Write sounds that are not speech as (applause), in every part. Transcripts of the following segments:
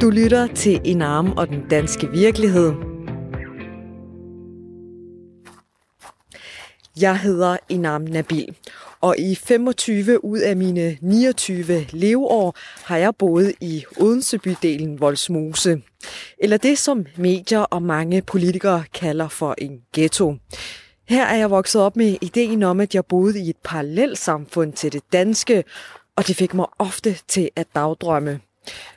Du lytter til Inarm og den danske virkelighed. Jeg hedder Inam Nabil, og i 25 ud af mine 29 leveår har jeg boet i Odensebydelen Voldsmose. Eller det, som medier og mange politikere kalder for en ghetto. Her er jeg vokset op med ideen om, at jeg boede i et parallelt samfund til det danske, og det fik mig ofte til at dagdrømme.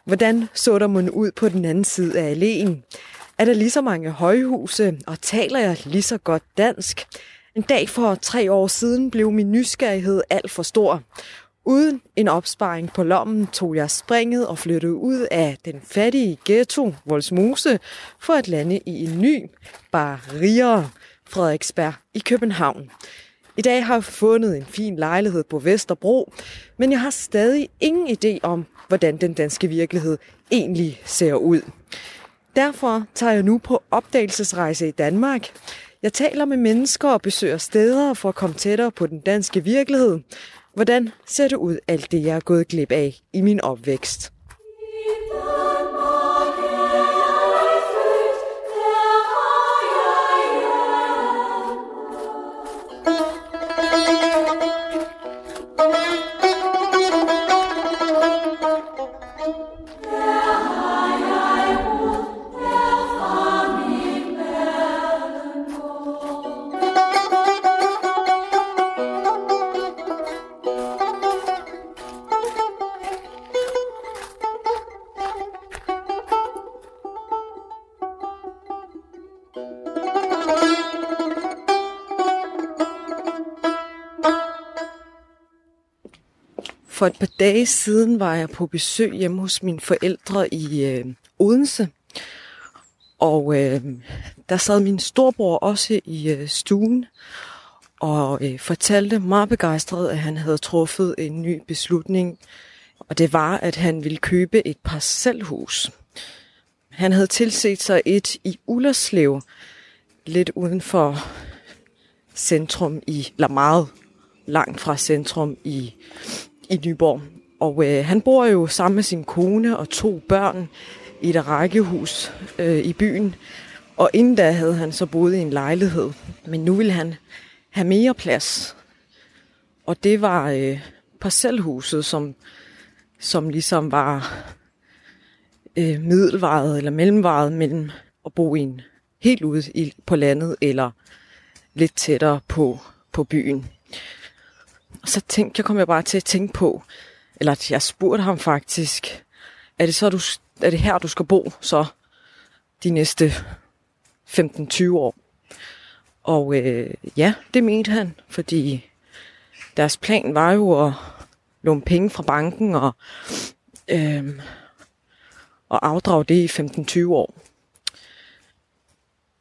Hvordan så der man ud på den anden side af alléen? Er der lige så mange højhuse, og taler jeg lige så godt dansk? En dag for tre år siden blev min nysgerrighed alt for stor. Uden en opsparing på lommen tog jeg springet og flyttede ud af den fattige ghetto Volsmose for at lande i en ny, bare rigere Frederiksberg i København. I dag har jeg fundet en fin lejlighed på Vesterbro, men jeg har stadig ingen idé om, hvordan den danske virkelighed egentlig ser ud. Derfor tager jeg nu på opdagelsesrejse i Danmark. Jeg taler med mennesker og besøger steder for at komme tættere på den danske virkelighed. Hvordan ser det ud, alt det jeg er gået glip af i min opvækst? For et par dage siden var jeg på besøg hjemme hos mine forældre i øh, Odense. Og øh, der sad min storbror også i øh, stuen og øh, fortalte meget begejstret, at han havde truffet en ny beslutning. Og det var, at han ville købe et parcelhus. Han havde tilset sig et i Ullerslev, lidt uden for centrum i, eller meget langt fra centrum i i Nyborg. Og øh, han bor jo sammen med sin kone og to børn i et rækkehus øh, i byen. Og inden da havde han så boet i en lejlighed. Men nu vil han have mere plads. Og det var øh, parcelhuset, som, som ligesom var øh, middelvaret eller mellemvaret mellem at bo i en helt ude i, på landet eller lidt tættere på, på byen. Og så tænkte jeg, kom jeg bare til at tænke på, eller at jeg spurgte ham faktisk, er det så du, er det her, du skal bo så de næste 15-20 år? Og øh, ja, det mente han, fordi deres plan var jo at låne penge fra banken og, øh, og afdrage det i 15-20 år.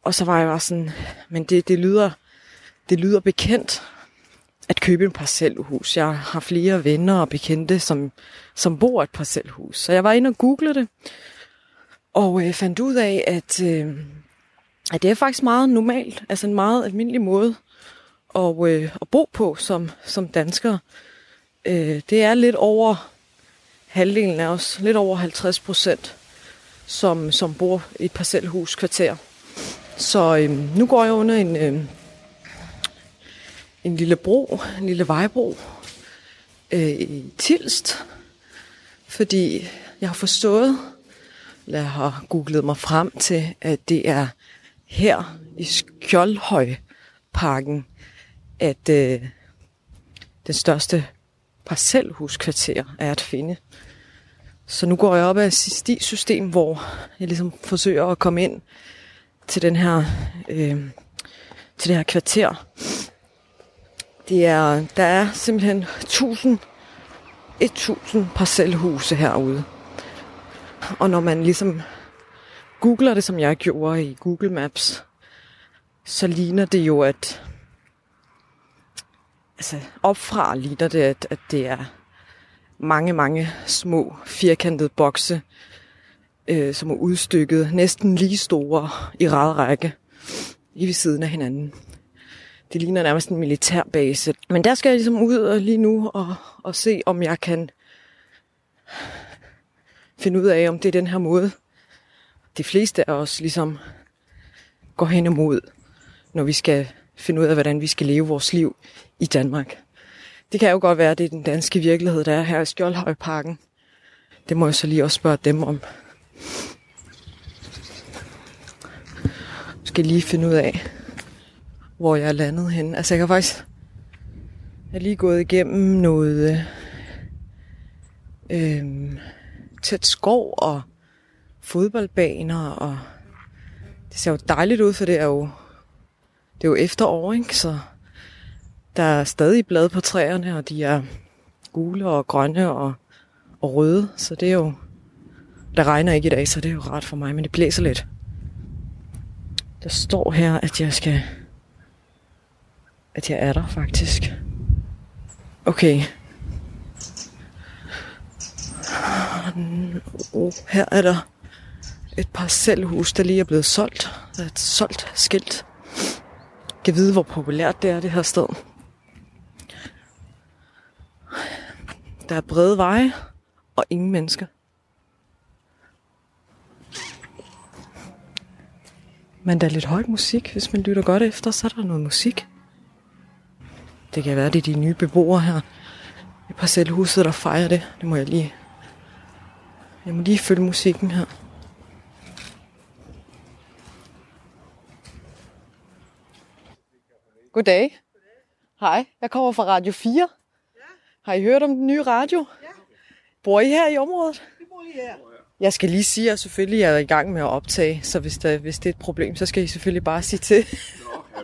Og så var jeg bare sådan, men det, det, lyder, det lyder bekendt, at købe en parcelhus. Jeg har flere venner og bekendte, som, som bor et parcelhus. Så jeg var inde og googlede det, og øh, fandt ud af, at, øh, at det er faktisk meget normalt, altså en meget almindelig måde at, øh, at bo på som, som dansker. Øh, det er lidt over halvdelen af os, lidt over 50 procent, som, som bor i et parcelhus kvarter. Så øh, nu går jeg under en, øh, en lille bro, en lille vejbro øh, i Tilst, fordi jeg har forstået, eller jeg har googlet mig frem til, at det er her i Skjoldhøjparken, at øh, den største parcelhuskvarter er at finde. Så nu går jeg op ad sti system, hvor jeg ligesom forsøger at komme ind til den her øh, til det her kvarter. Det er, der er simpelthen 1000, 1000 parcelhuse herude. Og når man ligesom googler det, som jeg gjorde i Google Maps, så ligner det jo, at altså opfra ligner det, at, at det er mange, mange små firkantede bokse, øh, som er udstykket næsten lige store i række i ved siden af hinanden. Det ligner nærmest en militærbase. Men der skal jeg ligesom ud og lige nu og, og se, om jeg kan finde ud af, om det er den her måde, de fleste af os ligesom går hen imod, når vi skal finde ud af, hvordan vi skal leve vores liv i Danmark. Det kan jo godt være, at det er den danske virkelighed, der er her i Skjoldhøjparken. Det må jeg så lige også spørge dem om. Jeg skal lige finde ud af, hvor jeg er landet henne. Altså jeg kan faktisk... Jeg er lige gået igennem noget øh, øhm, tæt skov og fodboldbaner, og det ser jo dejligt ud, for det er jo, det er jo efterår, ikke? Så der er stadig blade på træerne, og de er gule og grønne og, og røde, så det er jo, der regner ikke i dag, så det er jo rart for mig, men det blæser lidt. Der står her, at jeg skal, at jeg er der faktisk. Okay. Oh, her er der et parcelhus, der lige er blevet solgt. Der er et solgt skilt. Jeg kan vide, hvor populært det er, det her sted. Der er brede veje og ingen mennesker. Men der er lidt høj musik. Hvis man lytter godt efter, så er der noget musik. Det kan være, det er de nye beboere her i parcelhuset, der fejrer det. Det må jeg lige... Jeg må lige følge musikken her. Goddag. Hej, jeg kommer fra Radio 4. Har I hørt om den nye radio? Ja. Bor I her i området? Vi bor lige her. Jeg skal lige sige, at selvfølgelig er jeg i gang med at optage, så hvis, der, hvis det er et problem, så skal I selvfølgelig bare sige til.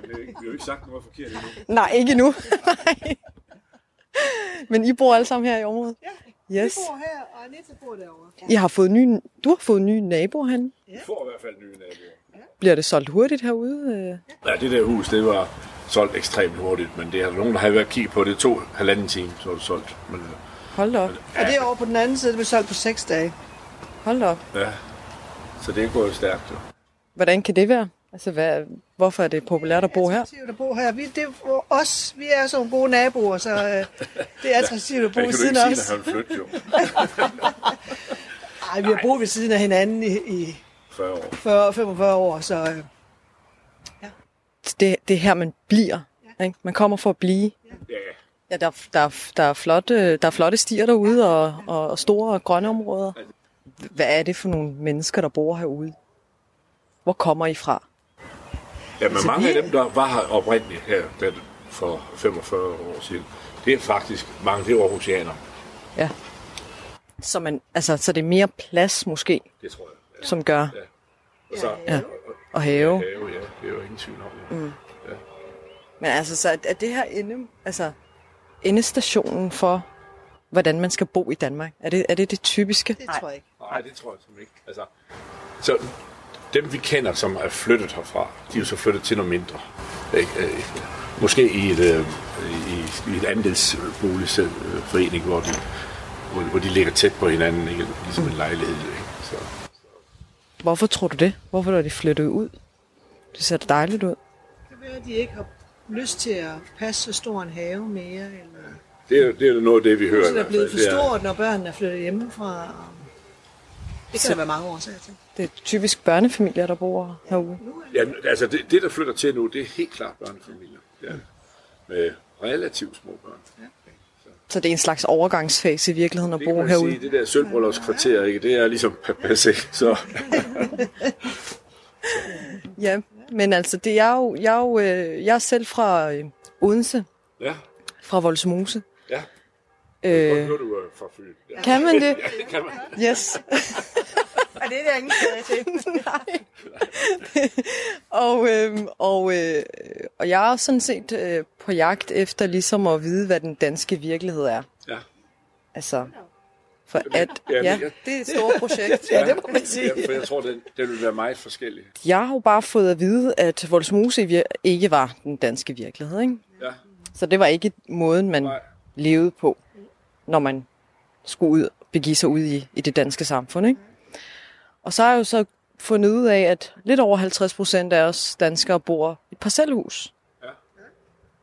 Jamen, vi har jo ikke sagt noget forkert endnu. Nej, ikke endnu. Nej. Men I bor alle sammen her i området? Ja, Yes. vi bor her, og Anita bor derovre. I har fået nye, du har fået nye naboer hen. Vi får i hvert fald nye naboer. Bliver det solgt hurtigt herude? Ja, det der hus, det var solgt ekstremt hurtigt, men det er der nogen, der har været kigget på. Det tog halvanden time, så var det solgt. Men, øh, Hold da op. Og det er over på den anden side, det blev solgt på 6 dage. Hold da op. ja, så det er gået stærkt. Jo. Hvordan kan det være? Altså, hvad, hvorfor er det populært at bo her? attraktivt at bo her. Vi, det er for os, vi er sådan gode naboer, så øh, det er attraktivt at bo ved det kan du siden ikke af sige, os. når han flyttede jo (laughs) Ej, vi har boet ved siden af hinanden i, i 40 år. 40, 45 år, så øh, Det, det er her, man bliver. Ikke? Man kommer for at blive. Ja, Ja, der, der, der, er flotte, der er flotte stier derude og, og, og store grønne områder. Hvad er det for nogle mennesker, der bor herude? Hvor kommer I fra? Ja men mange af dem, der var her oprindeligt her der for 45 år siden, det er faktisk mange, det er Aarhusianere. Ja. Så, man, altså, så det er mere plads måske, Det tror jeg. Ja. som gør Ja. Og så, Ja. at have. have, ja, det er jo ingen tvivl om. Mm. Men altså, så er- er det her ende, altså, endestationen for, hvordan man skal bo i Danmark? Er det er det, det typiske? det tror jeg ikke. Nej, det tror jeg simpelthen ikke. Altså, så dem vi kender, som er flyttet herfra, de er jo så flyttet til noget mindre. Ikke? Øh, Måske i et, øh, i, i et andelsboligforening, hvor de, hvor, hvor de ligger tæt på hinanden, ikke? ligesom en lejlighed. Ikke? Så, Hvorfor tror du det? Hvorfor er de flyttet ud? Det ser da dejligt ud. Det kan være, at de ikke har lyst til at passe så stor en have mere, eller det, er, det er noget af det, vi hører. så det er blevet for stort, når børnene er flyttet hjemmefra. Det kan der være mange årsager til. Det er typisk børnefamilier, der bor herude. Ja, altså det, det, der flytter til nu, det er helt klart børnefamilier. Ja. Med relativt små børn. Ja. Så det er en slags overgangsfase i virkeligheden at Det bo herude. sige, det der sølvbryllupskvarter, ikke? det er ligesom passé. Så Ja, men altså, det er jo, jeg er jo øh, jeg er selv fra øh, Odense, ja, fra Voldsmose. ja. Øh, Godt høre, du er fra Fyn. Ja. kan man det? (laughs) Ja, det kan man. Yes. (laughs) Og det er der ingen skade til. Nej. og, øh, og, øh, og jeg er sådan set øh, på jagt efter ligesom at vide, hvad den danske virkelighed er. Ja. Altså, for at, Ja, ja, det er et stort projekt. Ja, det må man sige. Ja, for jeg tror, det, det vil være meget forskelligt. Jeg har jo bare fået at vide, at Voldsmose ikke var den danske virkelighed. Ikke? Ja, Så det var ikke måden, man nej. levede på, når man skulle ud, begive sig ud i, i det danske samfund. Ikke? Og så har jeg jo så fundet ud af, at lidt over 50 procent af os danskere bor i et parcelhus. Ja.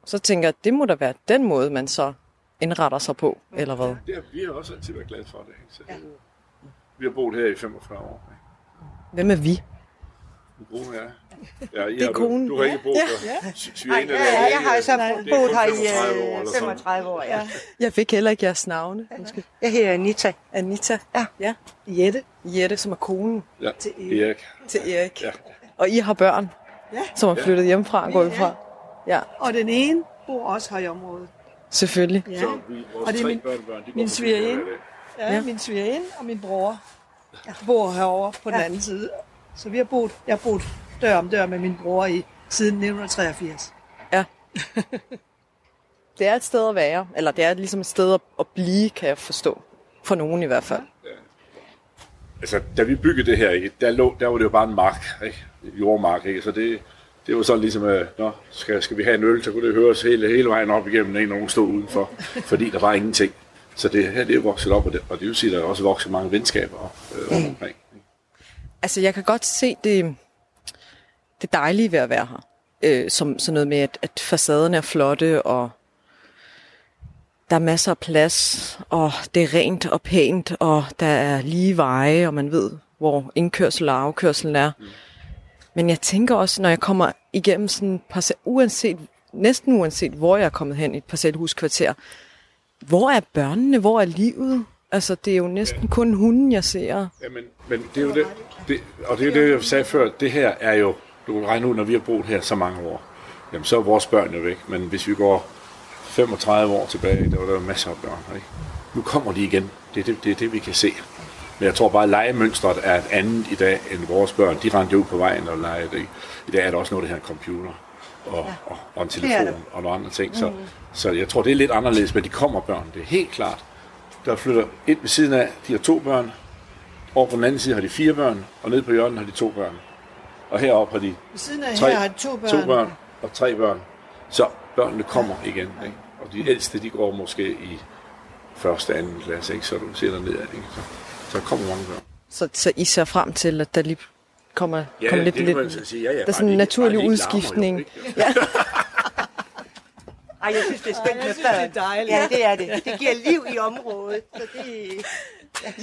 Så tænker jeg, det må da være den måde, man så indretter sig på, eller hvad? Det har, vi har også altid været glade for det. Ikke? Så, Vi har boet her i 45 år. Ikke? Hvem er vi? Min kone er... Ja, I Det er konen. Du, du har ikke boet der. Nej, Svigerinde ja, der, ja, det jeg har så boet her i 35 år øh, eller sådan. 35 år, ja. Jeg fik heller ikke jeres navne. Undskyld. Jeg hedder Anita Anita. Ja. ja. Jette. Jette, som er konen Ja, Til Erik. Erik. til Erik. Ja. Og I har børn, Ja. som er flyttet hjemmefra, går vi fra. Ja, Og den ene bor også her i området. selvfølgelig. Ja. Så vi, vores Og det er min- børnebørn, de min svigerinde. Ja, Ja. min svigerinde og min bror bor herovre på den anden side. Så vi har boet, jeg har boet dør om dør med min bror i siden 1983. Ja. Det er et sted at være, eller det er ligesom et sted at- blive, kan jeg forstå. For nogen i hvert fald. Altså, da vi byggede det her, der, lå, der var det jo bare en mark, ikke? En jordmark, ikke? Så det, det var sådan ligesom, at nå, skal, skal vi have en øl, så kunne det høres hele, hele vejen op igennem, når nogen stod udenfor, (laughs) fordi der var ingenting. Så det her, det er vokset op, og det, og det vil sige, at der er også vokset mange venskaber øh, rundt omkring. Altså, jeg kan godt se det, det dejlige ved at være her. Øh, som sådan noget med, at, at facaden er flotte, og der er masser af plads, og det er rent og pænt, og der er lige veje, og man ved, hvor indkørsel og afkørsel er. Men jeg tænker også, når jeg kommer igennem sådan et parcel, uanset, næsten uanset, hvor jeg er kommet hen i et parcelhuskvarter, hvor er børnene, hvor er livet? Altså, det er jo næsten kun hunden, jeg ser. Ja, men, men det er jo det, det, og det er jo det, jeg sagde før, det her er jo, du kan regne ud, når vi har boet her så mange år, jamen så er vores børn jo væk, men hvis vi går 35 år tilbage, der var der masser af børn, ikke? Nu kommer de igen, det er det, det, er det vi kan se. Men jeg tror bare, at legemønstret er et andet i dag end vores børn. De rendte ud på vejen og legede. Ikke? I dag er der også noget, der hedder en computer og, ja. og, og en Det telefon og nogle andre ting. Så, så jeg tror, det er lidt anderledes, men de kommer børn. Det er helt klart. Der flytter et ved siden af, de har to børn. Over på den anden side har de fire børn, og nede på hjørnet har de to børn. Og heroppe har de Ved siden af tre, her har de to børn. to børn og tre børn. Så børnene kommer igen. Ikke? Og de ældste, de går måske i første, anden klasse, ikke? så du ser derned. Ikke? Så, så kommer mange børn. Så, så I ser frem til, at der lige kommer, kommer lidt, det lidt, kan man så sige. Ja, ja, der er sådan en naturlig larmer udskiftning. Jo, ikke? (laughs) Ej, jeg synes, det er spændende. jeg synes, det er dejligt. Ja, det er det. Det giver liv i området. Så det,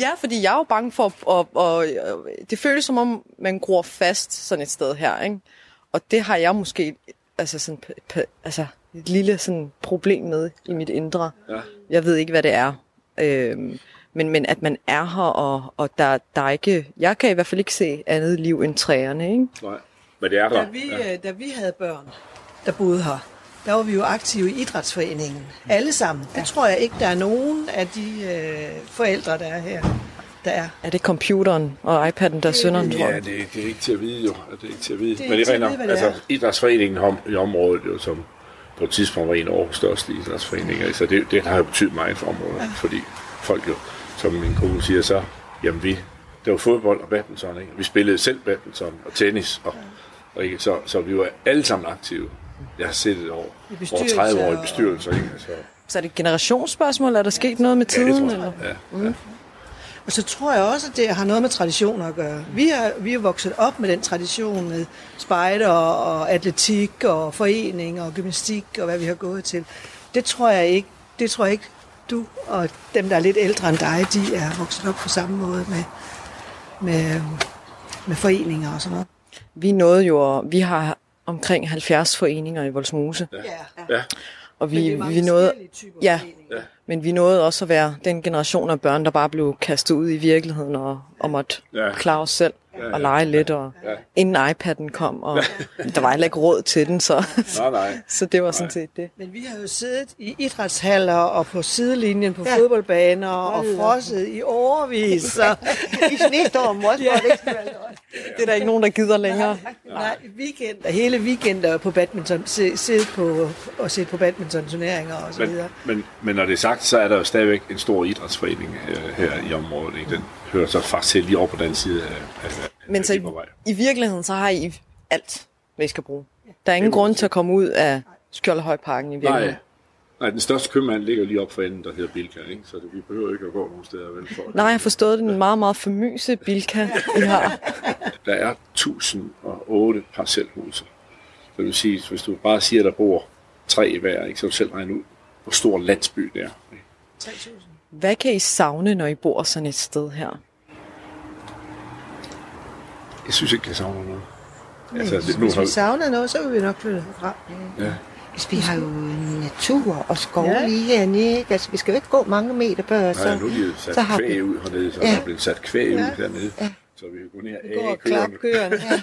Ja, fordi jeg er jo bange for, at, at, at, at det føles som om, man gror fast sådan et sted her, ikke? Og det har jeg måske altså sådan, p- p- altså et lille sådan problem med i mit indre. Ja. Jeg ved ikke, hvad det er. Øhm, men, men at man er her, og, og der, der er ikke... Jeg kan i hvert fald ikke se andet liv end træerne, ikke? Nej, men det er der. da, vi, ja. da vi havde børn, der boede her, der var vi jo aktive i idrætsforeningen. Alle sammen. Det tror jeg ikke, der er nogen af de øh, forældre, der er her, der er. Er det computeren og iPad'en, der er synderen, tror Ja, det, det er ikke til at vide jo. Det er ikke til at vide. Det er Men det render, vide, altså, idrætsforeningen om, i området, jo, som på et tidspunkt var en af Aarhus største idrætsforeninger, så det, det har jo betydet meget for området, ja. fordi folk jo, som min kone siger, så, jamen vi, det var fodbold og badminton, ikke? Vi spillede selv badminton og tennis, og, og ikke? Så, så vi var alle sammen aktive. Jeg har siddet over, over bestyrelser 30 år i bestyrelser, ikke? Så, Så er det et generationsspørgsmål? Er der sket noget med ja, det tiden? tror eller? Ja, ja. Og så tror jeg også, at det har noget med traditioner at gøre. Vi er, vi er vokset op med den tradition med spejder og atletik og forening og gymnastik og hvad vi har gået til. Det tror jeg ikke, det tror jeg ikke du og dem, der er lidt ældre end dig, de er vokset op på samme måde med, med, med foreninger og sådan noget. Vi nåede jo, vi har omkring 70 foreninger i Volsmose, Ja, ja. og vi, vi nåede, ja, men vi nåede også at være den generation af børn, der bare blev kastet ud i virkeligheden og, og måtte Ja. klare os selv og lege lidt, og Ja. inden iPad'en kom, og (laughs) der var heller ikke råd til den, så, Nej, nej. (laughs) så det var sådan set det. Men vi har jo siddet i idrætshaller og på sidelinjen på ja. fodboldbaner og frosset i overvis. Så (laughs) I snestorm også, ja. det ikke. Det er der ikke nogen, der gider længere. Nej, weekend, hele weekender på badminton, sidde på, og se på badminton-turneringer og så Men, videre. men, men når det er sagt, så er der jo stadigvæk en stor idrætsforening øh, her i området. Ikke? Den hører så faktisk til lige over på den side af, af, Men så i, i virkeligheden, så har I alt, hvad I skal bruge. Der er ingen grund til at komme ud af Skjoldhøjparken i Nej, virkeligheden. nej, den største købmand ligger lige op for enden, der hedder Bilka, ikke? så det, vi behøver ikke at gå nogen steder. Vel, for, Nej, jeg har forstået, det er en meget, meget famøse bilka, I har. Der er 1008 parcelhuse. Så det vil sige, hvis du bare siger, at der bor tre i hver, ikke? så du selv regne ud, hvor stor landsby det er. Ikke? 3.000. Hvad kan I savne, når I bor sådan et sted her? Jeg synes ikke, jeg savner noget. Altså, det, hvis vi savner noget, så vil vi nok flytte fra. Ja. Altså, vi har jo natur og skov ja. lige hernede. Ikke? Altså, vi skal jo ikke gå mange meter på. Nej, Så, nu er de jo sat så har kvæg vi- ud hernede, så Ja. der er blevet sat kvæg ud Ja. dernede. Ja. Så vi kan gå ned og og klap køerne. køerne. (laughs)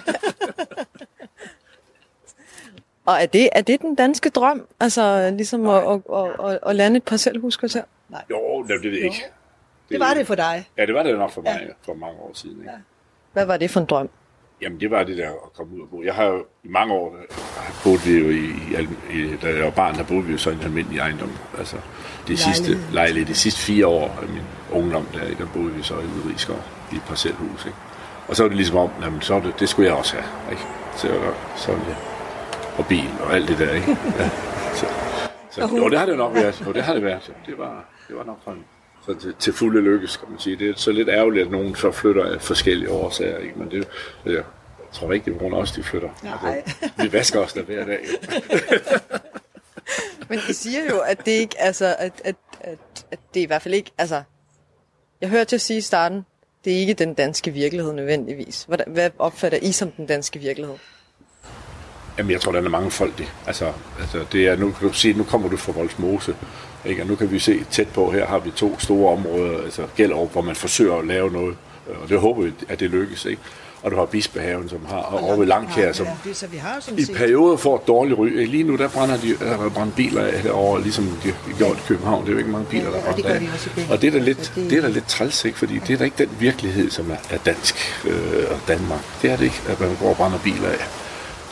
Og er det, er det den danske drøm? Altså ligesom at, at, at, at, at lande et parcelhuskvarter? Jo, nej, det ved jeg ikke. Det var det for dig. Ja, det var det nok for mig for mange år siden. Ikke? Hvad var det for en drøm? Jamen, det var det der at komme ud og bo. Jeg har jo i mange år der boet vi jo i, i, i, da jeg var barn, der boede vi jo så i en almindelig ejendom. Altså, de sidste, Lejlighed. de sidste fire år af min ungdom, der, der boede vi så i Udrigskov i et parcelhus. Ikke? Og så var det ligesom om, jamen, så det, det skulle jeg også have. Ikke? Så, var der, så var det, og bil og alt det der. Ikke? (laughs) Ja. Så, så, jo, det har det nok været. Jo, det har det været. Det var, det var nok sådan. Så til, til fulde lykkes, kan man sige. Det er så lidt ærgerligt, at nogen så flytter af forskellige årsager. Ikke? Men det, jeg, jeg tror ikke, det er grund også, de flytter. Nej. Altså, vi vasker os der hver dag. Jo. (laughs) Men I siger jo, at det ikke, altså, at, at, at, at det i hvert fald ikke, altså, jeg hørte til at sige i starten, det er ikke den danske virkelighed nødvendigvis. Hvad, hvad opfatter I som den danske virkelighed? Jamen, jeg tror, der er mange folk det. Altså, altså det er, nu kan du se, nu kommer du fra Voldsmose, ikke? og nu kan vi se tæt på, her har vi to store områder, altså Gellerup, hvor man forsøger at lave noget, og det håber vi, at det lykkes, ikke? Og du har Bispehaven, som har, og over ved Langkær, som Ja, det, så vi har i perioder får et dårligt ry. Lige nu, der brænder de, der er brændt biler af herovre, ligesom de gjort i København. Det er jo ikke mange biler, der Ja, og det brænder af. de Belgien. Og det er da lidt, det- det er da lidt træls, ikke? Fordi det er da ikke den virkelighed, som er, er dansk øh, og Danmark. Det er det ikke, at man går og brænder biler af.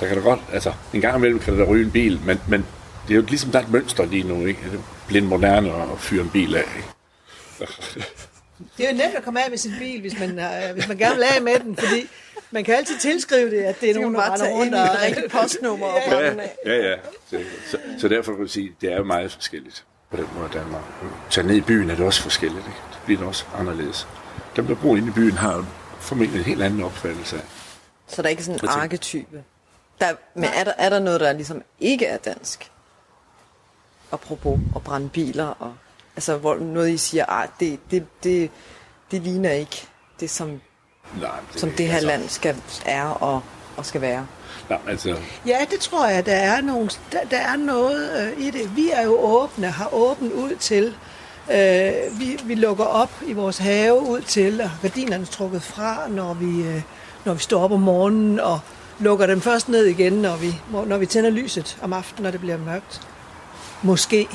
Der kan da godt, altså, en gang imellem kan der ryge en bil, men, men det er jo ligesom, der er et mønster lige nu, ikke? Det er blind moderne at fyre en bil af? Det er jo nemt at komme af med sin bil, hvis man, øh, hvis man gerne vil af med den, fordi man kan altid tilskrive det, at det er nogen, der bare render rundt og... et rigtigt (laughs) postnummer og Ja, af. ja, ja. Så, så, så derfor kan du sige, det er jo meget forskelligt på den måde i Danmark. Tag ned i byen er det også forskelligt, ikke? Det bliver det også anderledes. Dem, der bor inde i byen, har formentlig en helt anden opfattelse af. Så der er ikke sådan en arketype. Der, men er der, er der noget, der ligesom ikke er dansk? Apropos at brænde biler og... Altså, hvor noget I siger, ah, det, det, det, det ligner ikke det, som, Nej, som det her altså, land skal er og, og skal være. Nej, altså, Ja, det tror jeg, der er, nogle, der, der er noget øh, i det. Vi er jo åbne, har åbent ud til. Øh, vi, vi lukker op i vores have ud til, og gardinerne trukket fra, når vi, øh, når vi står op om morgenen, og lukker dem først ned igen, når vi, når vi tænder lyset om aftenen, når det bliver mørkt. Måske.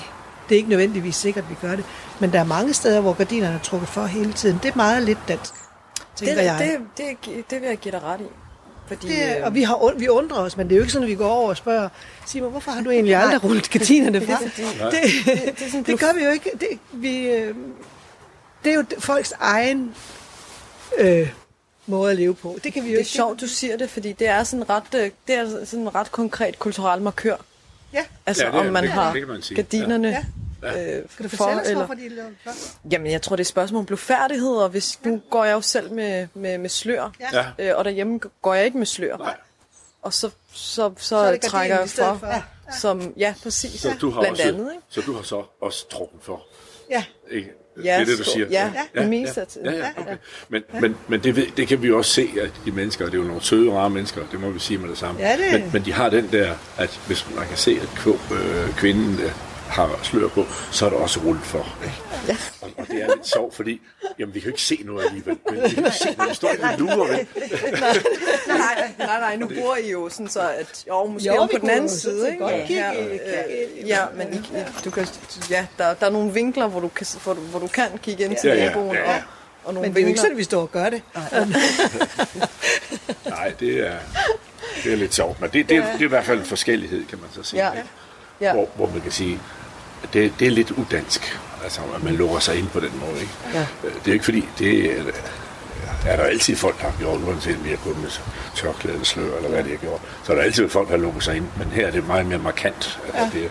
Det er ikke nødvendigvis sikkert, at vi gør det. Men der er mange steder, hvor gardinerne er trukket for hele tiden. Det er meget lidt dansk, tænker Det, jeg. det, det, det vil jeg give dig ret i. Fordi, Det, øh, og vi, har, vi undrer os, men det er jo ikke sådan, at vi går over og spørger, Simon, hvorfor har du (laughs) egentlig aldrig rullet gardinerne (laughs) fra? Det, det, det, sådan det gør vi jo ikke. Det, vi, øh, det er jo folks egen øh, måde at leve på. Det kan vi jo Det er ikke. sjovt, du siger det, fordi det er sådan ret, øh, det er sådan en ret konkret kulturel markør. Ja. Altså Ja, det om man det- har det kan man sige. gardinerne Ja. øh, Skal du for, fortælle os, eller... hvorfor de lavet for? Jamen, jeg tror, det er et spørgsmål om blufærdighed, og hvis, nu går jeg jo selv med, med, med slør, Ja. Ja. øh, og derhjemme går jeg ikke med slør. Nej. Og så, så, så, er det trækker jeg for, for. Ja. Som, ja, præcis, så du har blandt også, andet, ikke? Så du har så også trukket for, Ja. ikke? Ja, det er det, du siger? Ja, af tiden. Ja, ja, Ja, okay. ja. Men, men, men det, ved, det kan vi jo også se, at de mennesker, og det er jo nogle søde, rare mennesker, det må vi sige med det samme. Ja, det- men, men de har den der, at hvis man kan se, at øh, kvinden øh, har slør på, så er der også rullet for. Ikke? Ja. Og, og, det er lidt sjovt, fordi jamen, vi kan jo ikke se noget alligevel. Men vi kan ikke se noget. Vi står ikke lurer, vel? Nej, nej, nej, nu bor I jo sådan så, at jo, måske Jo, på den anden side, ikke? godt Her, i- øh, ja, men I, I, du kan, ja, der, der er nogle vinkler, hvor du kan, hvor du, hvor du kan kigge ind til Ja, ja, naboen, ja, ja. og, og nogle Men det er jo ikke sådan, at vi står og gør det. Nej, det er, det er lidt sjovt. Men det, det, det er i hvert fald en forskellighed, kan man så sige. Ja. ikke? Ja. Hvor, hvor man kan sige, det, det er lidt udansk. Altså, at man lukker sig ind på den måde. Ikke? Ja. Det er ikke fordi, det er, er der altid folk, der har gjort, uanset om vi har gået med tørklæde eller slør, eller hvad de har gjort. Så er der altid folk, der har lukket sig ind. Men her er det meget mere markant, at ja. det er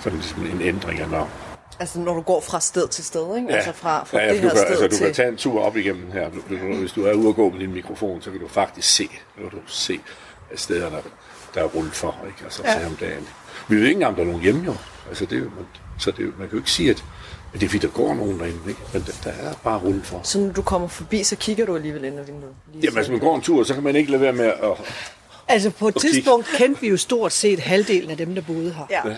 sådan ligesom en ændring af når. Altså, når du går fra sted til sted, ikke? Altså fra, fra ja, det ja, du, her kan, sted altså, du til... kan tage en tur op igennem her. Du, du, hvis du er ude og gå med din mikrofon, så kan du faktisk se, kan du se at stederne, der er rullet for, ikke? Altså, ja. om dagen. Vi ved ikke engang, om der er nogen hjemme, jo. Altså, det er, man, så det, man kan jo ikke sige, at Men det er fordi, der går nogen derinde, ikke? Men der, der er bare rundt for. Så når du kommer forbi, så kigger du alligevel ind ad vinduet. Lige Jamen, hvis man går en tur, så kan man ikke lade være med at... Altså på et tidspunkt kendte vi jo stort set halvdelen af dem, der boede her. Ja. Ja.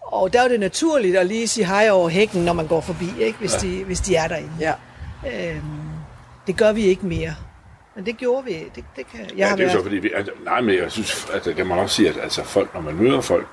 Og der er det naturligt at lige sige hej over hækken, når man går forbi, ikke? Hvis, de, hvis de er derinde. ja. Øhm, det gør vi ikke mere. Men det gjorde vi. Det, det kan, jeg Ja, har det er jo så været, fordi, vi, altså, nej, men jeg synes, at det kan man også sige, at altså, folk, når man møder folk,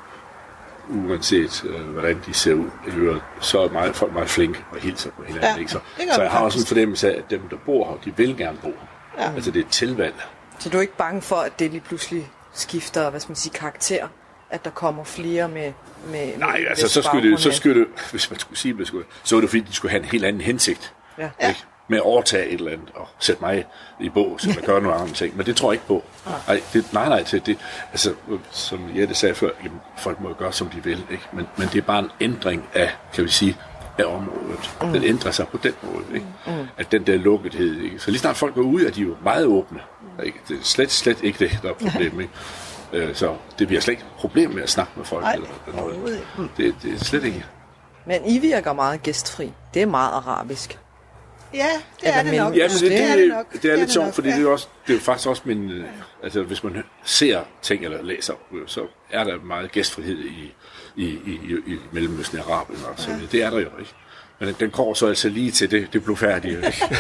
uanset øh, hvordan de ser ud, i øvrigt, så er meget, folk meget flinke og hilser på hinanden. Ja, ikke? Så, så jeg har også en fornemmelse af, at dem, der bor her, de vil gerne bo her. Ja. Altså det er et tilvalg. Så du er ikke bange for, at det lige pludselig skifter, hvad skal man sige, karakter? At der kommer flere med... med Nej, med altså så skulle, det, så skulle det, hvis man skulle sige det, skulle, så var det fordi, de skulle have en helt anden hensigt. Ja. Ikke? Med at overtage et eller andet og sætte mig i bås eller gøre nogle andre ting. Men det tror jeg ikke på. Nej, det, nej, nej, til det, altså, som Jette sagde før, jamen, folk må gøre, som de vil. Ikke? Men, men det er bare en ændring af, kan vi sige, af området. Mm. Den ændrer sig på den måde. Ikke? Mm. At den der lukkethed. Ikke? Så lige snart folk går ud, er de jo meget åbne. Ikke? Det er slet, slet ikke det, der er problemet. (laughs) Ikke? Øh, Så det bliver slet ikke et problem med at snakke med folk. Nej, eller noget. ikke. Det, det er slet ikke. Men I virker meget gæstfri. Det er meget arabisk. Ja, det Eller er det nok. mellem- Ja, men det, det, det er det nok. det er lidt sjovt, fordi ja. det er, også, det er jo faktisk også min... Altså, hvis man ser ting eller læser, så er der meget gæstfrihed i, i, i, i, i Mellemøsten og Arabien og så videre. Det er der jo ikke. Men den går så altså lige til det, det blev færdigt. Ikke? (laughs)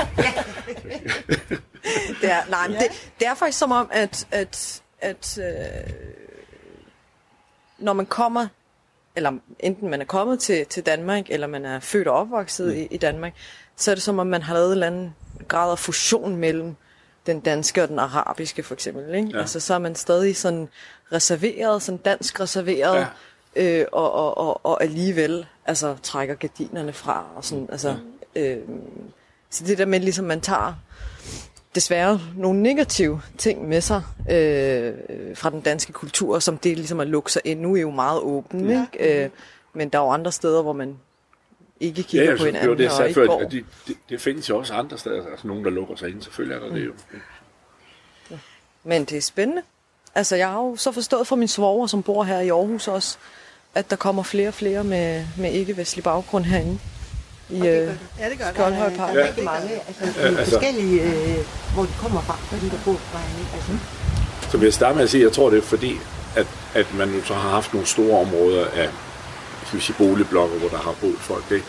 Det er, nej, men det, det er faktisk som om, at, at, at øh, når man kommer, eller enten man er kommet til, til Danmark, eller man er født og opvokset mm. i, i Danmark, så er det som om, man har lavet en eller anden grad af fusion mellem den danske og den arabiske, for eksempel. Ikke? Ja. Altså, så er man stadig sådan reserveret, sådan dansk reserveret, ja. øh, og, og, og, og alligevel altså, trækker gardinerne fra. Og sådan, altså, øh, så det der med, ligesom man tager desværre nogle negative ting med sig øh, fra den danske kultur, som det ligesom at lukke sig ind. Nu er jo meget åben, ja. ikke? Øh, men der er jo andre steder, hvor man ikke kigger Ja, på så, det var hinanden det, jeg og sagde ikke før. det, det, det findes jo også andre steder. Altså nogen, der lukker sig ind. Selvfølgelig er der det jo. Men det er spændende. Altså, jeg har jo så forstået fra min svoger, som bor her i Aarhus også, at der kommer flere og flere med, med ikke-vestlig baggrund herinde. I, øh, Ja, det gør det. Skjoldhøjparken. Der Ja. er rigtig mange, altså, Ja, altså- forskellige, øh, hvor de kommer fra, hvor de der bor fra. Altså, Så vil jeg starte med at sige, at jeg tror, det er fordi, at, at man jo så har haft nogle store områder af skal vi sige, boligblokke, hvor der har boet folk. Ikke?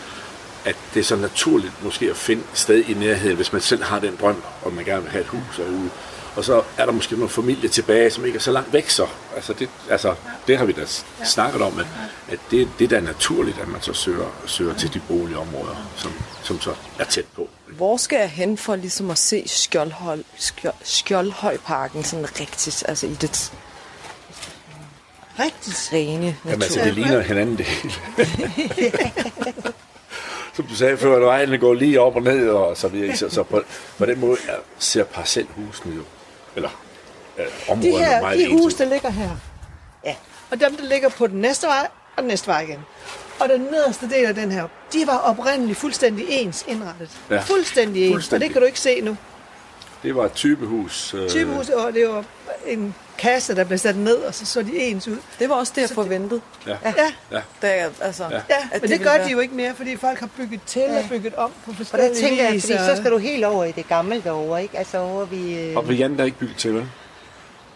At det er så naturligt måske at finde et sted i nærheden, hvis man selv har den drøm, og man gerne vil have et hus herude. Og så er der måske nogle familie tilbage, som ikke er så langt væk så. Altså det, altså, det har vi da snakket om, at, at det, det der er naturligt, at man så søger, søger til de boligområder, som, som så er tæt på. Hvor skal jeg hen for ligesom at se Skjoldhøj, Skjold, Skjoldhøjparken sådan rigtigt, altså i det Rigtigt. rene natur? Jamen altså, det ligner (laughs) hinanden det hele. (laughs) Som du sagde før, at vejene går lige op og ned og så videre. Så, så på, på den måde er, ser parcelhusene jo, eller øh, De områderne her, meget de ens hus, ud. der ligger her. Ja. Og dem, der ligger på den næste vej, og den næste vej igen. Og den nederste del af den her, de var oprindeligt fuldstændig ens indrettet. Ja. Fuldstændig ens, Fuldstændig. og det kan du ikke se nu. Det var et typehus. Øh, Typehus, og det var en kasse, der blev sat ned, og så så de ens ud. Det var også det, jeg forventede. Ja. Ja, ja. Da jeg, altså, Ja. ja men det det gør ville de jo ikke mere, fordi folk har bygget til og bygget om på og der forskellige tænker jeg, fordi så skal du helt over i det gamle derovre, ikke? Altså over vi... Øh... Og Jan, der er ikke bygget til, vel?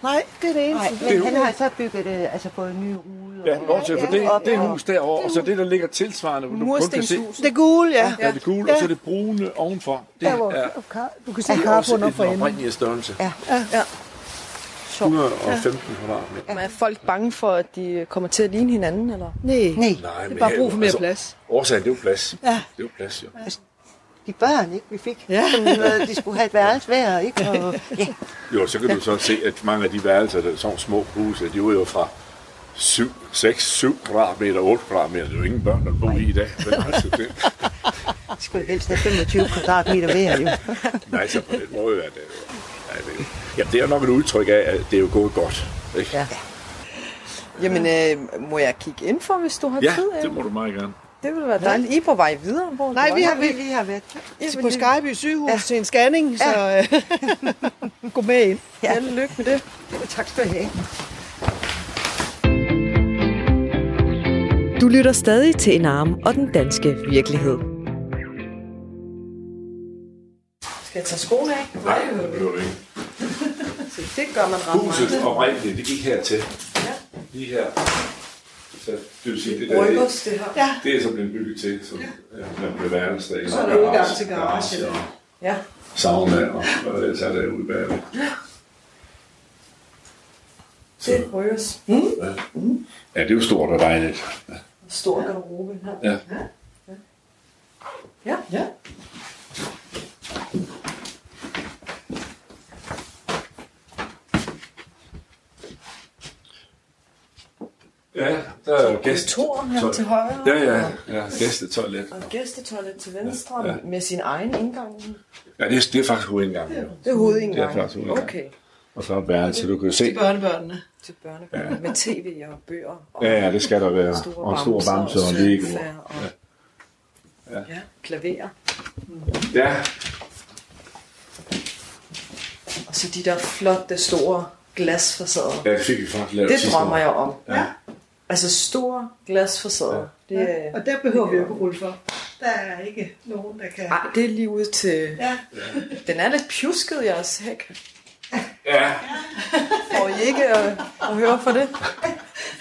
Nej, det er det eneste. Nej, men han har så bygget det, altså fået en ny rude. Ja, til, for det, ja, det ja. hus derovre, og så det, der ligger tilsvarende, hvor du kun kan se. Det gule, ja. ja, det gule, og så det brune ovenfor. Det Der, hvor er du kan se carporten op for enden. oprindelige størrelse. Ja. Ja. Sjovt. 115 kvadratmeter. Men er folk bange for, at de kommer til at ligne hinanden, eller? Nej, Nej, Nej, det er bare brug for mere altså, plads. Årsagen, det er jo plads. Ja. Det er jo plads, jo. de børn, ikke, vi fik, Ja. som øh, de skulle have et værelse hver, ikke? Og, (laughs) ja, Jo, så kan du så se, at mange af de værelser, der er sådan små huse, de er jo fra 7, 6, 7 kvadratmeter, 8 kvadratmeter. Det er jo ingen børn, der bor i i dag. Men altså, det, de skulle helst have 25 kvadratmeter hver, jo. (laughs) nej, så på den måde er det jo... Ja, det, er jo- jamen, det er nok et udtryk af, at det er jo gået godt. Ikke? Ja. Jamen, øh, må jeg kigge ind for, hvis du har ja tid? det Em? må du meget gerne. det ville være dejligt. I er på vej videre? Hvor Nej, vi har Vi lige har været. I er på Skyby sygehus ja. til en scanning, så øh, (laughs) gå med ind. Ja. Held og lykke med det. Tak skal du have. Du lytter stadig til en arm og den danske virkelighed. Skal jeg tage skoene af? Nej, det behøver du ikke. Så det gør man ret Huset meget. oprindeligt, det gik hertil. Ja. Lige her. Så det vil sige, det der, det, Rykkers, det her. Ja, det er så blevet bygget til, som ja. med værelse derinde. Så er der udgang til garage, garage og Ja. sauna, og hvad der ellers er derude bagved. Det er rykkers. Ja, det er jo stort og dejligt. Stor garderobe her. Ja. Ja. ja. Ja, der er jo gæst. Kontor her til højre. Ja, ja, ja, gæstetoilet. Og gæstetoilet til venstre Ja. ja. med sin egen indgang. Ja, det er, det er faktisk hovedindgangen. Det er Det er hovedindgangen. faktisk hovedindgangen. Okay. Og så er et værelse, du kan se. børnebørnene. Til børnebørn ja. med tv og bøger. Og Ja, ja, det skal der være. store Og en stor bamse og og Lego. Og, Ja. ja. klaver. Ja, Og så de der flotte, store glasfacader. ja, det fik vi faktisk lavet Det drømmer jeg om. Ja. Altså store glasfacader. Det, er, Og der behøver vi jo ikke rulle for. Der er ikke nogen, der kan... ej, det er lige ud til... Ja, Den er lidt pjusket, jeres hæk. Ja, Får I ikke at, at høre for det?